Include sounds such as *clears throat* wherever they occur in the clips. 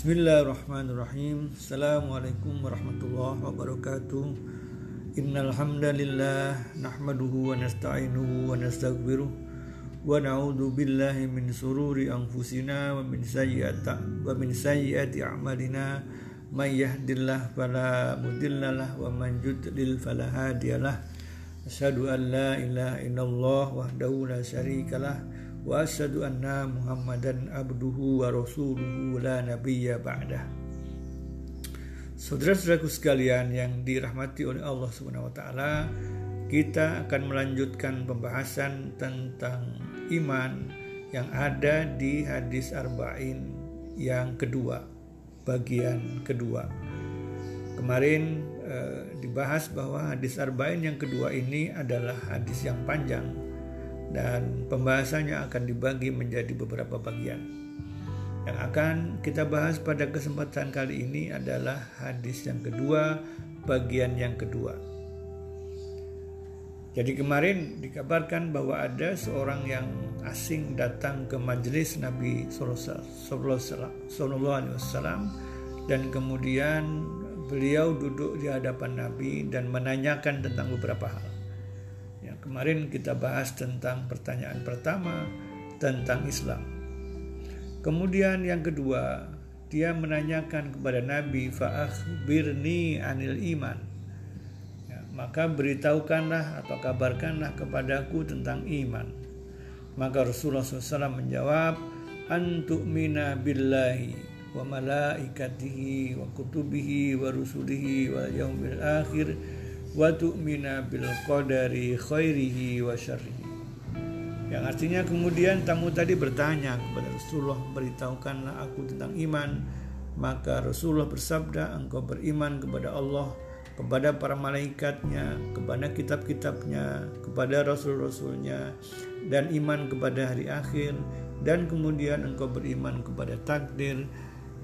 Bismillahirrahmanirrahim. Assalamualaikum warahmatullahi wabarakatuh. Innal hamdalillah nahmaduhu wa nasta'inuhu wa nastaghfiruh wa na'udzu billahi min sururi anfusina wa min sayyiati wa min sayyiati a'malina. May yahdillahu fala mudhillalah wa man yudlil fala hadiyalah. Asyhadu an la ilaha illallah wahdahu la syarikalah anna Muhammadan abduhu wa rasuluhu la nabiyya ba'dah. Saudara-saudaraku sekalian yang dirahmati oleh Allah Subhanahu wa taala, kita akan melanjutkan pembahasan tentang iman yang ada di hadis arba'in yang kedua, bagian kedua. Kemarin eh, dibahas bahwa hadis arba'in yang kedua ini adalah hadis yang panjang dan pembahasannya akan dibagi menjadi beberapa bagian. Yang akan kita bahas pada kesempatan kali ini adalah hadis yang kedua, bagian yang kedua. Jadi kemarin dikabarkan bahwa ada seorang yang asing datang ke majelis Nabi Sallallahu Alaihi Wasallam dan kemudian beliau duduk di hadapan Nabi dan menanyakan tentang beberapa hal. Kemarin kita bahas tentang pertanyaan pertama tentang Islam. Kemudian yang kedua, dia menanyakan kepada Nabi fa'akhbirni anil iman. Ya, maka beritahukanlah atau kabarkanlah kepadaku tentang iman. Maka Rasulullah SAW menjawab, antu'mina billahi wa malaikatihi wa kutubihi wa rusulihi wa yaumil akhir wa tu'mina bil qadari khairihi wa syarrihi. Yang artinya kemudian tamu tadi bertanya kepada Rasulullah, beritahukanlah aku tentang iman. Maka Rasulullah bersabda, engkau beriman kepada Allah, kepada para malaikatnya, kepada kitab-kitabnya, kepada rasul-rasulnya, dan iman kepada hari akhir, dan kemudian engkau beriman kepada takdir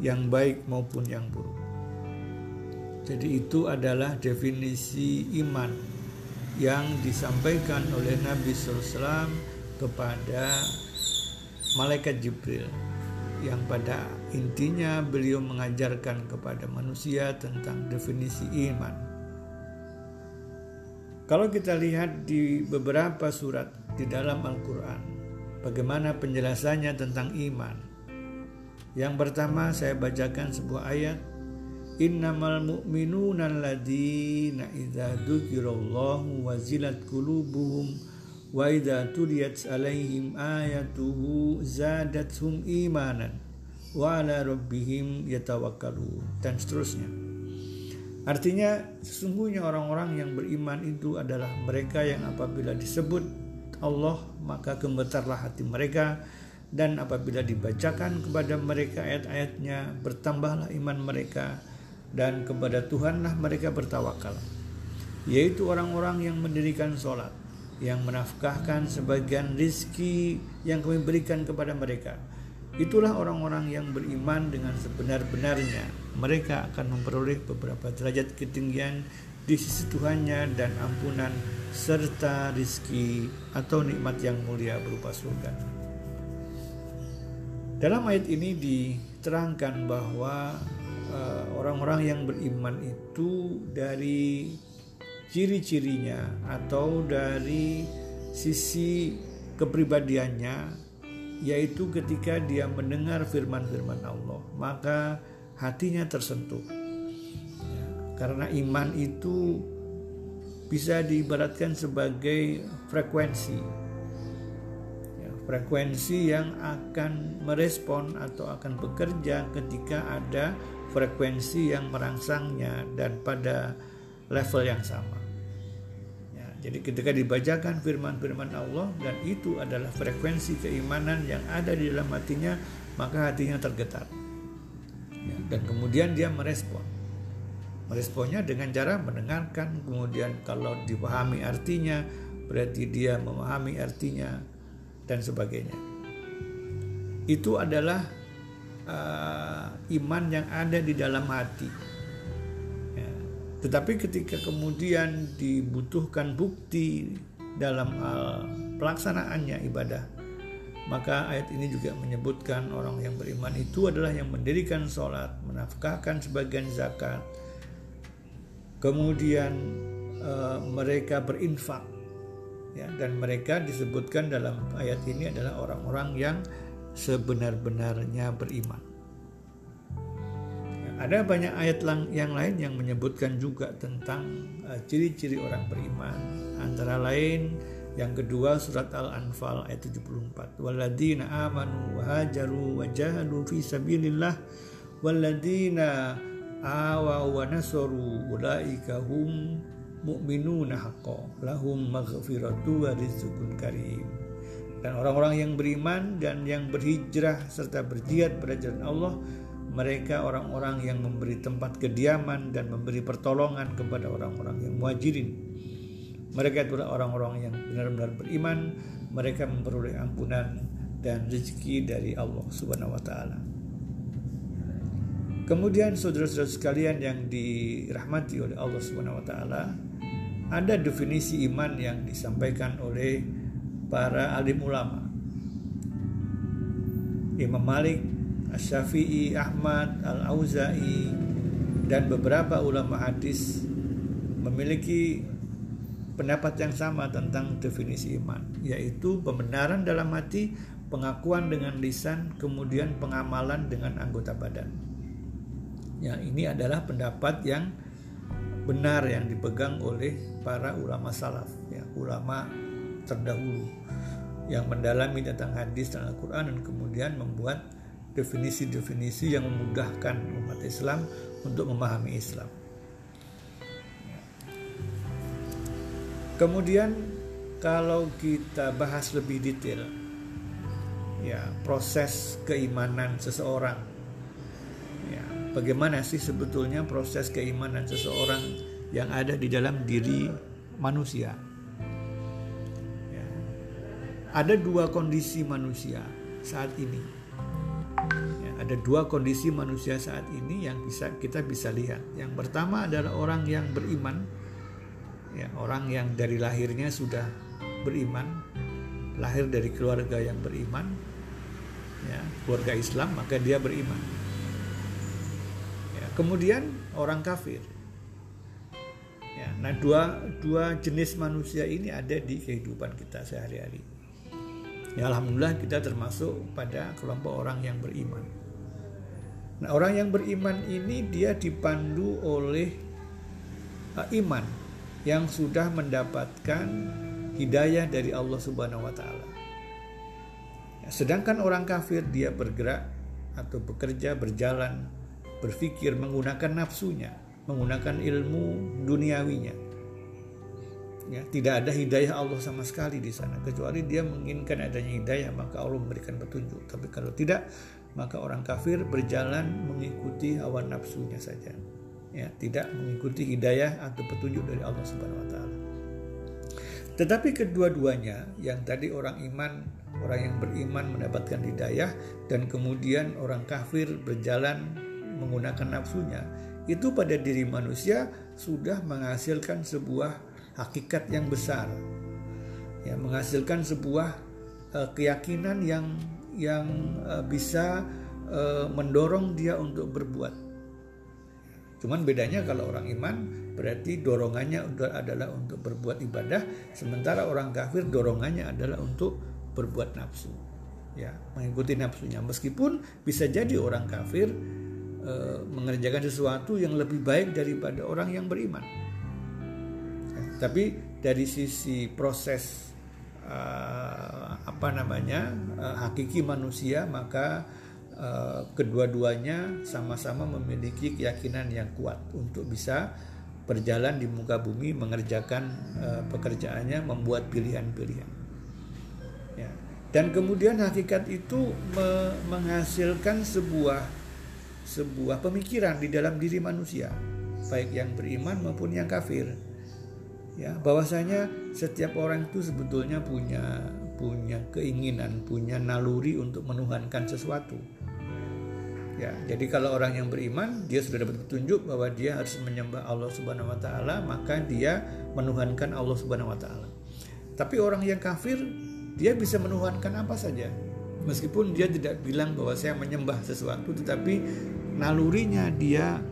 yang baik maupun yang buruk. Jadi itu adalah definisi iman yang disampaikan oleh Nabi SAW kepada malaikat Jibril yang pada intinya beliau mengajarkan kepada manusia tentang definisi iman. Kalau kita lihat di beberapa surat di dalam Al-Quran, bagaimana penjelasannya tentang iman. Yang pertama saya bacakan sebuah ayat Innamal mu'minuna alladzina idza dzukirallahu wazilat qulubuhum wa idza tuliyat alaihim ayatuhu zadatuhum imanan wa ala rabbihim yatawakkalun dan seterusnya. Artinya sesungguhnya orang-orang yang beriman itu adalah mereka yang apabila disebut Allah maka gemetarlah hati mereka dan apabila dibacakan kepada mereka ayat-ayatnya bertambahlah iman mereka dan kepada Tuhanlah mereka bertawakal yaitu orang-orang yang mendirikan sholat yang menafkahkan sebagian rizki yang kami berikan kepada mereka. Itulah orang-orang yang beriman dengan sebenar-benarnya. Mereka akan memperoleh beberapa derajat ketinggian di sisi Tuhannya dan ampunan serta rizki atau nikmat yang mulia berupa surga. Dalam ayat ini diterangkan bahwa orang-orang uh, yang beriman itu dari ciri-cirinya atau dari sisi kepribadiannya yaitu ketika dia mendengar firman-firman Allah maka hatinya tersentuh. Karena iman itu bisa diibaratkan sebagai frekuensi. Ya, frekuensi yang akan merespon atau akan bekerja ketika ada frekuensi yang merangsangnya dan pada level yang sama. Ya, jadi ketika dibacakan firman-firman Allah dan itu adalah frekuensi keimanan yang ada di dalam hatinya, maka hatinya tergetar. Ya, dan kemudian dia merespon. Meresponnya dengan cara mendengarkan, kemudian kalau dipahami artinya, berarti dia memahami artinya dan sebagainya. Itu adalah uh, iman yang ada di dalam hati. Ya. Tetapi ketika kemudian dibutuhkan bukti dalam hal pelaksanaannya ibadah, maka ayat ini juga menyebutkan orang yang beriman itu adalah yang mendirikan sholat, menafkahkan sebagian zakat, kemudian e, mereka berinfak, ya, dan mereka disebutkan dalam ayat ini adalah orang-orang yang sebenar-benarnya beriman. Ada banyak ayat yang lain yang menyebutkan juga tentang e, ciri-ciri orang beriman, antara lain yang kedua surat Al-Anfal ayat 74. Walladzina amanu wa hajaru wa jahadu fi sabilillah walladzina awa wa nasaru ulaika hum mu'minuna haqqo lahum maghfiratu wa rizqun karim. Dan orang-orang yang beriman dan yang berhijrah serta berjihad pada jalan Allah mereka orang-orang yang memberi tempat kediaman dan memberi pertolongan kepada orang-orang yang muhajirin mereka itulah orang-orang yang benar-benar beriman, mereka memperoleh ampunan dan rezeki dari Allah Subhanahu wa taala. Kemudian saudara-saudara sekalian yang dirahmati oleh Allah Subhanahu wa taala, ada definisi iman yang disampaikan oleh para alim ulama. Imam Malik, Asy-Syafi'i, Ahmad, Al-Auza'i dan beberapa ulama hadis memiliki pendapat yang sama tentang definisi iman, yaitu pembenaran dalam hati, pengakuan dengan lisan, kemudian pengamalan dengan anggota badan. Ya, ini adalah pendapat yang benar yang dipegang oleh para ulama salaf, ya, ulama terdahulu yang mendalami tentang hadis dan Al-Quran dan kemudian membuat definisi-definisi yang memudahkan umat Islam untuk memahami Islam. Kemudian kalau kita bahas lebih detail ya proses keimanan seseorang ya bagaimana sih sebetulnya proses keimanan seseorang yang ada di dalam diri manusia. Ada dua kondisi manusia saat ini. Ya, ada dua kondisi manusia saat ini yang bisa kita bisa lihat. Yang pertama adalah orang yang beriman. Ya orang yang dari lahirnya sudah beriman lahir dari keluarga yang beriman ya keluarga Islam maka dia beriman. Ya, kemudian orang kafir. Ya nah dua dua jenis manusia ini ada di kehidupan kita sehari-hari ya alhamdulillah kita termasuk pada kelompok orang yang beriman nah orang yang beriman ini dia dipandu oleh uh, iman yang sudah mendapatkan hidayah dari Allah Subhanahu wa taala. Ya, sedangkan orang kafir dia bergerak atau bekerja, berjalan, berpikir menggunakan nafsunya, menggunakan ilmu duniawinya. Ya, tidak ada hidayah Allah sama sekali di sana kecuali dia menginginkan adanya hidayah maka Allah memberikan petunjuk. Tapi kalau tidak maka orang kafir berjalan mengikuti hawa nafsunya saja ya tidak mengikuti hidayah atau petunjuk dari Allah Subhanahu wa taala. Tetapi kedua-duanya yang tadi orang iman, orang yang beriman mendapatkan hidayah dan kemudian orang kafir berjalan menggunakan nafsunya, itu pada diri manusia sudah menghasilkan sebuah hakikat yang besar. Ya, menghasilkan sebuah uh, keyakinan yang yang uh, bisa uh, mendorong dia untuk berbuat Cuman bedanya kalau orang iman berarti dorongannya adalah untuk berbuat ibadah, sementara orang kafir dorongannya adalah untuk berbuat nafsu. Ya, mengikuti nafsunya. Meskipun bisa jadi orang kafir mengerjakan sesuatu yang lebih baik daripada orang yang beriman. Tapi dari sisi proses e, apa namanya e, hakiki manusia maka Eh, kedua-duanya sama-sama memiliki keyakinan yang kuat untuk bisa berjalan di muka bumi mengerjakan uh, pekerjaannya membuat pilihan-pilihan ya. dan kemudian hakikat itu me menghasilkan sebuah sebuah pemikiran di dalam diri manusia baik yang beriman maupun yang kafir ya bahwasanya setiap orang itu sebetulnya punya punya keinginan punya naluri untuk menuhankan sesuatu Ya, jadi kalau orang yang beriman dia sudah dapat petunjuk bahwa dia harus menyembah Allah Subhanahu wa taala, maka dia menuhankan Allah Subhanahu wa taala. Tapi orang yang kafir dia bisa menuhankan apa saja. meskipun dia tidak bilang bahwa saya menyembah sesuatu tetapi nalurinya dia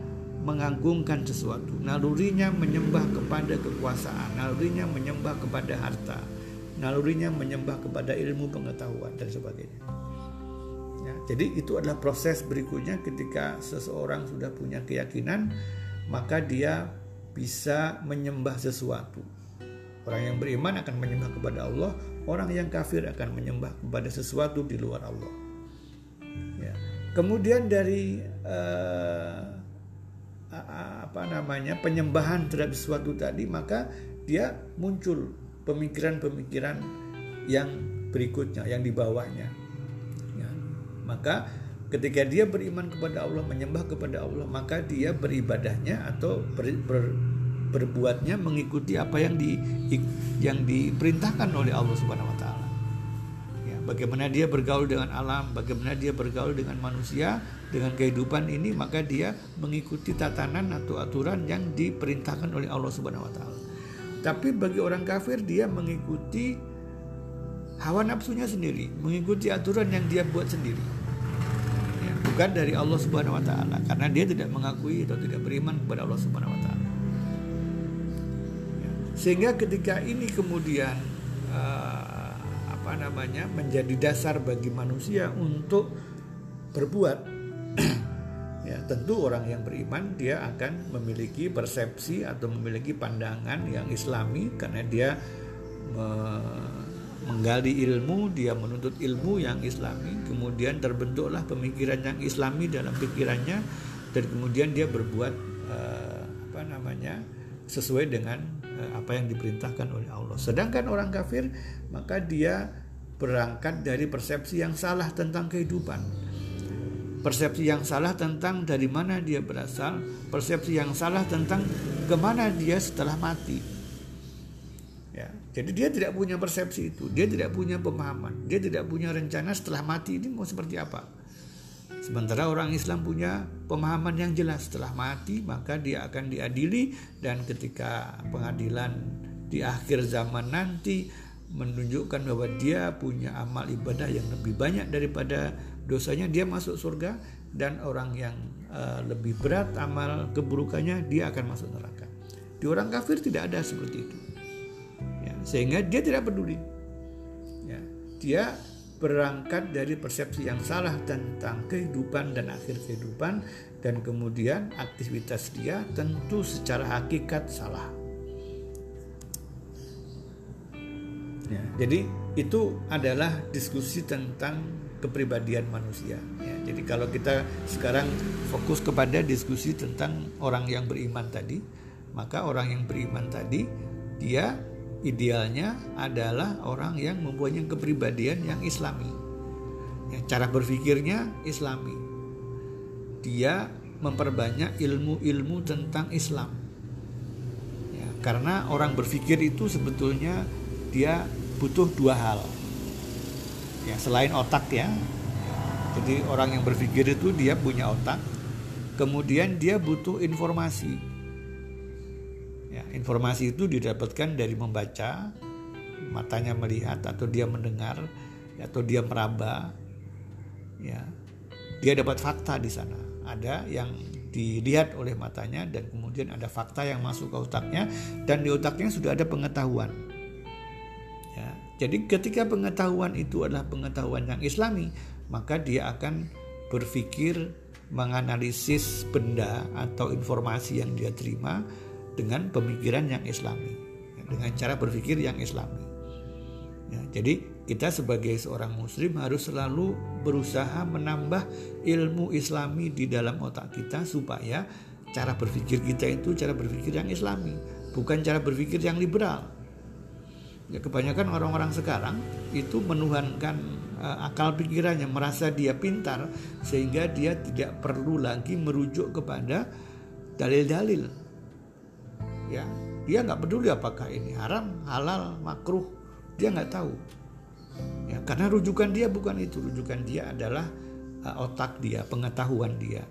mengagungkan sesuatu. Nalurinya menyembah kepada kekuasaan nalurinya menyembah kepada harta nalurinya menyembah kepada ilmu pengetahuan dan sebagainya. Ya, jadi itu adalah proses berikutnya ketika seseorang sudah punya keyakinan maka dia bisa menyembah sesuatu. Orang yang beriman akan menyembah kepada Allah orang yang kafir akan menyembah kepada sesuatu di luar Allah. Ya. kemudian dari uh, apa namanya penyembahan terhadap sesuatu tadi maka dia muncul pemikiran-pemikiran yang berikutnya yang di bawahnya ya. maka ketika dia beriman kepada Allah menyembah kepada Allah maka dia beribadahnya atau ber, ber, berbuatnya mengikuti apa yang di yang diperintahkan oleh Allah taala bagaimana dia bergaul dengan alam, bagaimana dia bergaul dengan manusia, dengan kehidupan ini, maka dia mengikuti tatanan atau aturan yang diperintahkan oleh Allah Subhanahu wa taala. Tapi bagi orang kafir dia mengikuti hawa nafsunya sendiri, mengikuti aturan yang dia buat sendiri. Ya, bukan dari Allah Subhanahu wa taala karena dia tidak mengakui atau tidak beriman kepada Allah Subhanahu wa taala. Ya, sehingga ketika ini kemudian uh, apa namanya menjadi dasar bagi manusia untuk berbuat. *clears throat* Ya tentu orang yang beriman dia akan memiliki persepsi atau memiliki pandangan yang islami karena dia me menggali ilmu dia menuntut ilmu yang islami kemudian terbentuklah pemikiran yang islami dalam pikirannya dan kemudian dia berbuat uh, apa namanya sesuai dengan apa yang diperintahkan oleh Allah sedangkan orang kafir maka dia berangkat dari persepsi yang salah tentang kehidupan. Persepsi yang salah tentang dari mana dia berasal, persepsi yang salah tentang ke mana dia setelah mati. Ya, jadi dia tidak punya persepsi itu, dia tidak punya pemahaman, dia tidak punya rencana setelah mati ini mau seperti apa. Sementara orang Islam punya pemahaman yang jelas setelah mati maka dia akan diadili dan ketika pengadilan di akhir zaman nanti menunjukkan bahwa dia punya amal ibadah yang lebih banyak daripada dosanya dia masuk surga dan orang yang uh, lebih berat amal keburukannya dia akan masuk neraka. Di orang kafir tidak ada seperti itu. Ya, sehingga dia tidak peduli. Ya, dia berangkat dari persepsi yang salah tentang kehidupan dan akhir kehidupan dan kemudian aktivitas dia tentu secara hakikat salah. Ya, jadi itu adalah diskusi tentang kepribadian manusia. Ya, jadi kalau kita sekarang fokus kepada diskusi tentang orang yang beriman tadi, maka orang yang beriman tadi dia idealnya adalah orang yang mempunyai kepribadian yang islami. Ya, cara berpikirnya islami. Dia memperbanyak ilmu-ilmu tentang Islam. Ya, karena orang berpikir itu sebetulnya dia butuh dua hal ya selain otak ya jadi orang yang berpikir itu dia punya otak kemudian dia butuh informasi ya informasi itu didapatkan dari membaca matanya melihat atau dia mendengar atau dia meraba. Ya dia dapat fakta di sana. Ada yang dilihat oleh matanya dan kemudian ada fakta yang masuk ke otaknya dan di otaknya sudah ada pengetahuan. Jadi ketika pengetahuan itu adalah pengetahuan yang islami, maka dia akan berpikir menganalisis benda atau informasi yang dia terima dengan pemikiran yang islami, dengan cara berpikir yang islami. Ya, jadi kita sebagai seorang muslim harus selalu berusaha menambah ilmu islami di dalam otak kita supaya cara berpikir kita itu cara berpikir yang islami, bukan cara berpikir yang liberal ya kebanyakan orang-orang sekarang itu menuhankan uh, akal pikirannya merasa dia pintar sehingga dia tidak perlu lagi merujuk kepada dalil-dalil ya dia nggak peduli apakah ini haram halal makruh. Dia nggak tahu. Ya karena rujukan dia bukan itu. Rujukan dia adalah uh, otak dia pengetahuan dia.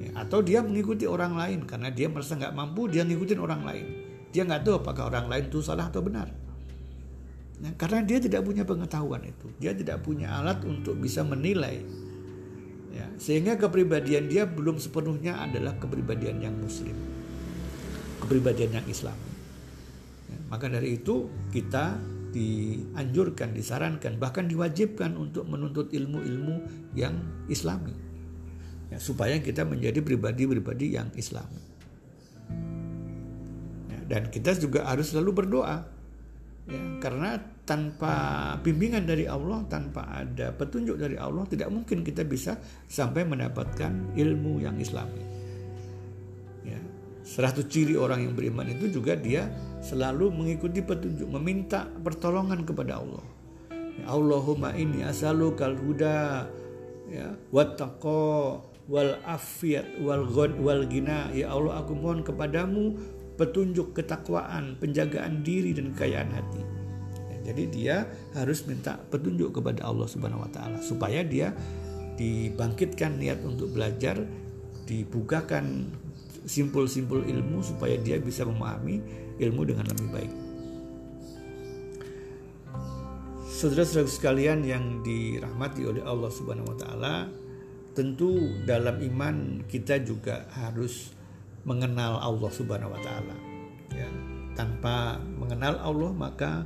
Ya, atau dia mengikuti orang lain. Karena dia merasa nggak mampu dia ngikutin orang lain. Dia nggak tahu apakah orang lain itu salah atau benar. Ya, karena dia tidak punya pengetahuan itu, dia tidak punya alat untuk bisa menilai. Ya, sehingga kepribadian dia belum sepenuhnya adalah kepribadian yang muslim, kepribadian yang Islam. Ya, maka dari itu kita dianjurkan, disarankan, bahkan diwajibkan untuk menuntut ilmu-ilmu yang Islami, ya, supaya kita menjadi pribadi-pribadi yang Islami. Ya, dan kita juga harus selalu berdoa ya, karena tanpa bimbingan dari Allah tanpa ada petunjuk dari Allah tidak mungkin kita bisa sampai mendapatkan ilmu yang islami seratus ciri orang yang beriman itu juga dia selalu mengikuti petunjuk meminta pertolongan kepada Allah ya, Allahumma ini kal huda ya wattaqo wal afiat wal ghad wal gina ya Allah aku mohon kepadamu petunjuk ketakwaan, penjagaan diri dan kekayaan hati. Ya, jadi dia harus minta petunjuk kepada Allah Subhanahu wa taala supaya dia dibangkitkan niat untuk belajar, dibukakan simpul-simpul ilmu supaya dia bisa memahami ilmu dengan lebih baik. Saudara-saudara sekalian yang dirahmati oleh Allah Subhanahu wa taala, tentu dalam iman kita juga harus mengenal Allah Subhanahu wa taala. Ya, tanpa mengenal Allah maka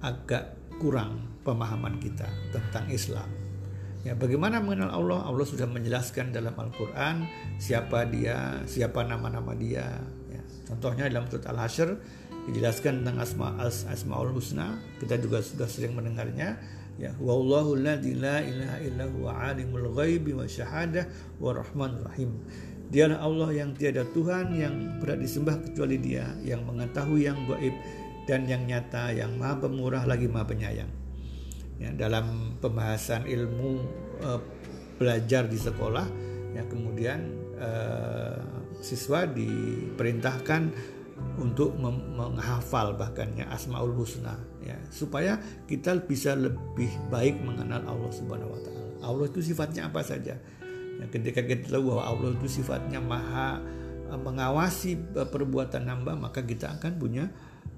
agak kurang pemahaman kita tentang Islam. Ya, bagaimana mengenal Allah? Allah sudah menjelaskan dalam Al-Qur'an siapa dia, siapa nama-nama dia. Ya, contohnya dalam surat Al-Hasyr dijelaskan tentang asma asmaul husna. Kita juga sudah sering mendengarnya. Ya, wallahu la ilaha illa huwa alimul ghaibi wa syahadah wa rahmanur rahim. Dialah Allah yang tiada Tuhan yang berat disembah kecuali Dia, yang mengetahui yang gaib dan yang nyata, yang maha pemurah lagi maha penyayang. Ya, dalam pembahasan ilmu uh, belajar di sekolah, ya kemudian uh, siswa diperintahkan untuk menghafal bahkannya asmaul husna ya supaya kita bisa lebih baik mengenal Allah Subhanahu wa taala. Allah itu sifatnya apa saja? Ya, ketika kita tahu bahwa Allah itu sifatnya maha uh, mengawasi uh, perbuatan hamba, maka kita akan punya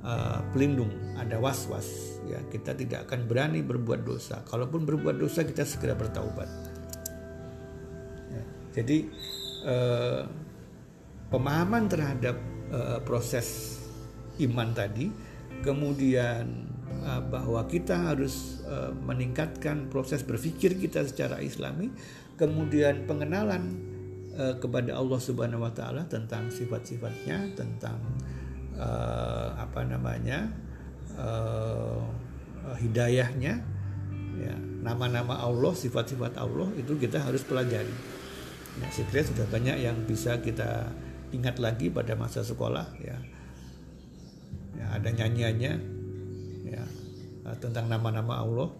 uh, pelindung, ada was-was. Ya, kita tidak akan berani berbuat dosa. Kalaupun berbuat dosa, kita segera bertaubat. Ya, jadi uh, pemahaman terhadap uh, proses iman tadi, kemudian uh, bahwa kita harus uh, meningkatkan proses berpikir kita secara Islami kemudian pengenalan uh, kepada Allah Subhanahu wa taala tentang sifat-sifatnya, tentang uh, apa namanya? Uh, hidayahnya ya, nama-nama Allah, sifat-sifat Allah itu kita harus pelajari. Ya, saya sudah banyak yang bisa kita ingat lagi pada masa sekolah ya. ya ada nyanyiannya ya tentang nama-nama Allah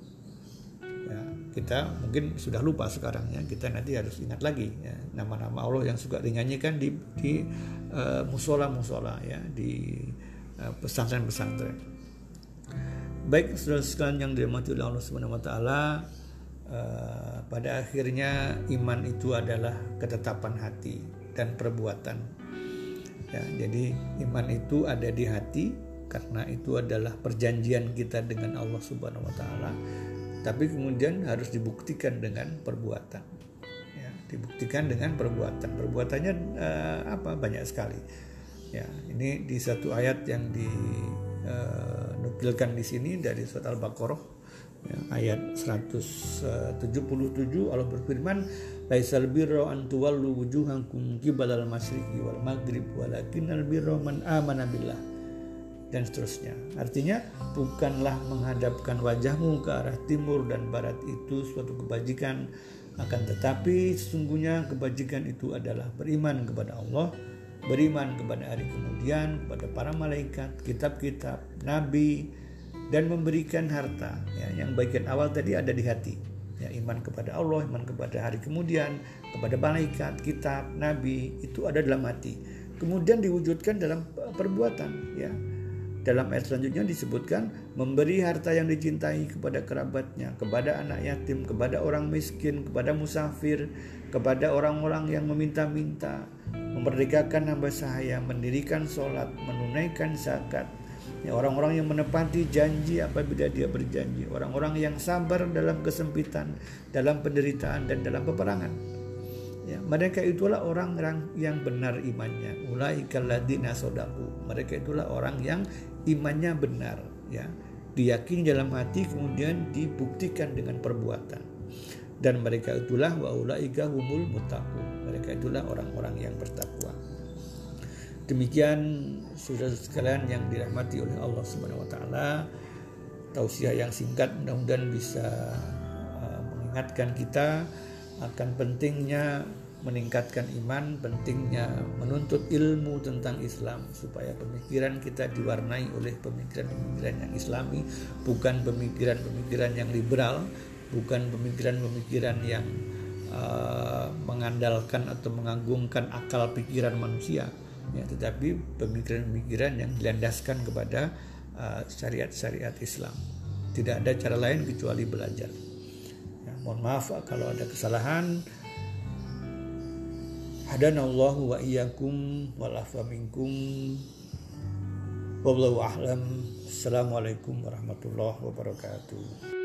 ya, kita mungkin sudah lupa sekarang ya kita nanti harus ingat lagi ya, nama-nama Allah yang suka dinyanyikan di di uh, musola musola ya di uh, pesantren-pesantren. Baik saudara sekalian yang dirahmati oleh Allah Subhanahu Wa Taala uh, pada akhirnya iman itu adalah ketetapan hati dan perbuatan. Ya jadi iman itu ada di hati karena itu adalah perjanjian kita dengan Allah Subhanahu wa taala. Tapi kemudian harus dibuktikan dengan perbuatan dibuktikan dengan perbuatan. Perbuatannya uh, apa? Banyak sekali. Ya ini di satu ayat yang dinukilkan uh, di sini dari surat al-baqarah ya, ayat 177 Allah berfirman laisal birra an tuwallu wujuhakum qibalal masyriqi wal maghrib walakinnal birra man amana billah. Dan seterusnya. Artinya bukanlah menghadapkan wajahmu ke arah timur dan barat itu suatu kebajikan akan tetapi sesungguhnya kebajikan itu adalah beriman kepada Allah, beriman kepada hari kemudian, kepada para malaikat, kitab-kitab, nabi dan memberikan harta. Ya, yang bagian awal tadi ada di hati. Ya, iman kepada Allah, iman kepada hari kemudian, kepada malaikat, kitab, nabi itu ada dalam hati. Kemudian diwujudkan dalam perbuatan, ya dalam ayat selanjutnya disebutkan memberi harta yang dicintai kepada kerabatnya, kepada anak yatim, kepada orang miskin, kepada musafir, kepada orang-orang yang meminta-minta, memerdekakan hamba sahaya, mendirikan sholat, menunaikan zakat, Ya, orang-orang yang menepati janji apabila dia berjanji, orang-orang yang sabar dalam kesempitan, dalam penderitaan dan dalam peperangan. Ya, mereka itulah orang yang benar imannya. Sodaku. Mereka itulah orang yang imannya benar. Ya, diyakini dalam hati kemudian dibuktikan dengan perbuatan. Dan mereka itulah wa ulaika humul muttaqun. Mereka itulah orang-orang yang bertakwa. Demikian sudah sekalian yang dirahmati oleh Allah Subhanahu wa taala. Tausiah yang singkat mudah-mudahan bisa uh, mengingatkan kita akan pentingnya meningkatkan iman, pentingnya menuntut ilmu tentang Islam supaya pemikiran kita diwarnai oleh pemikiran-pemikiran yang Islami, bukan pemikiran-pemikiran yang liberal, bukan pemikiran-pemikiran yang uh, mengandalkan atau mengagungkan akal pikiran manusia, ya, tetapi pemikiran-pemikiran yang dilandaskan kepada uh, syariat-syariat Islam. Tidak ada cara lain kecuali belajar. Ya, mohon maaf kalau ada kesalahan. Hadanallahu wa iyyakum wal minkum. Wallahu a'lam. Assalamualaikum warahmatullahi wabarakatuh.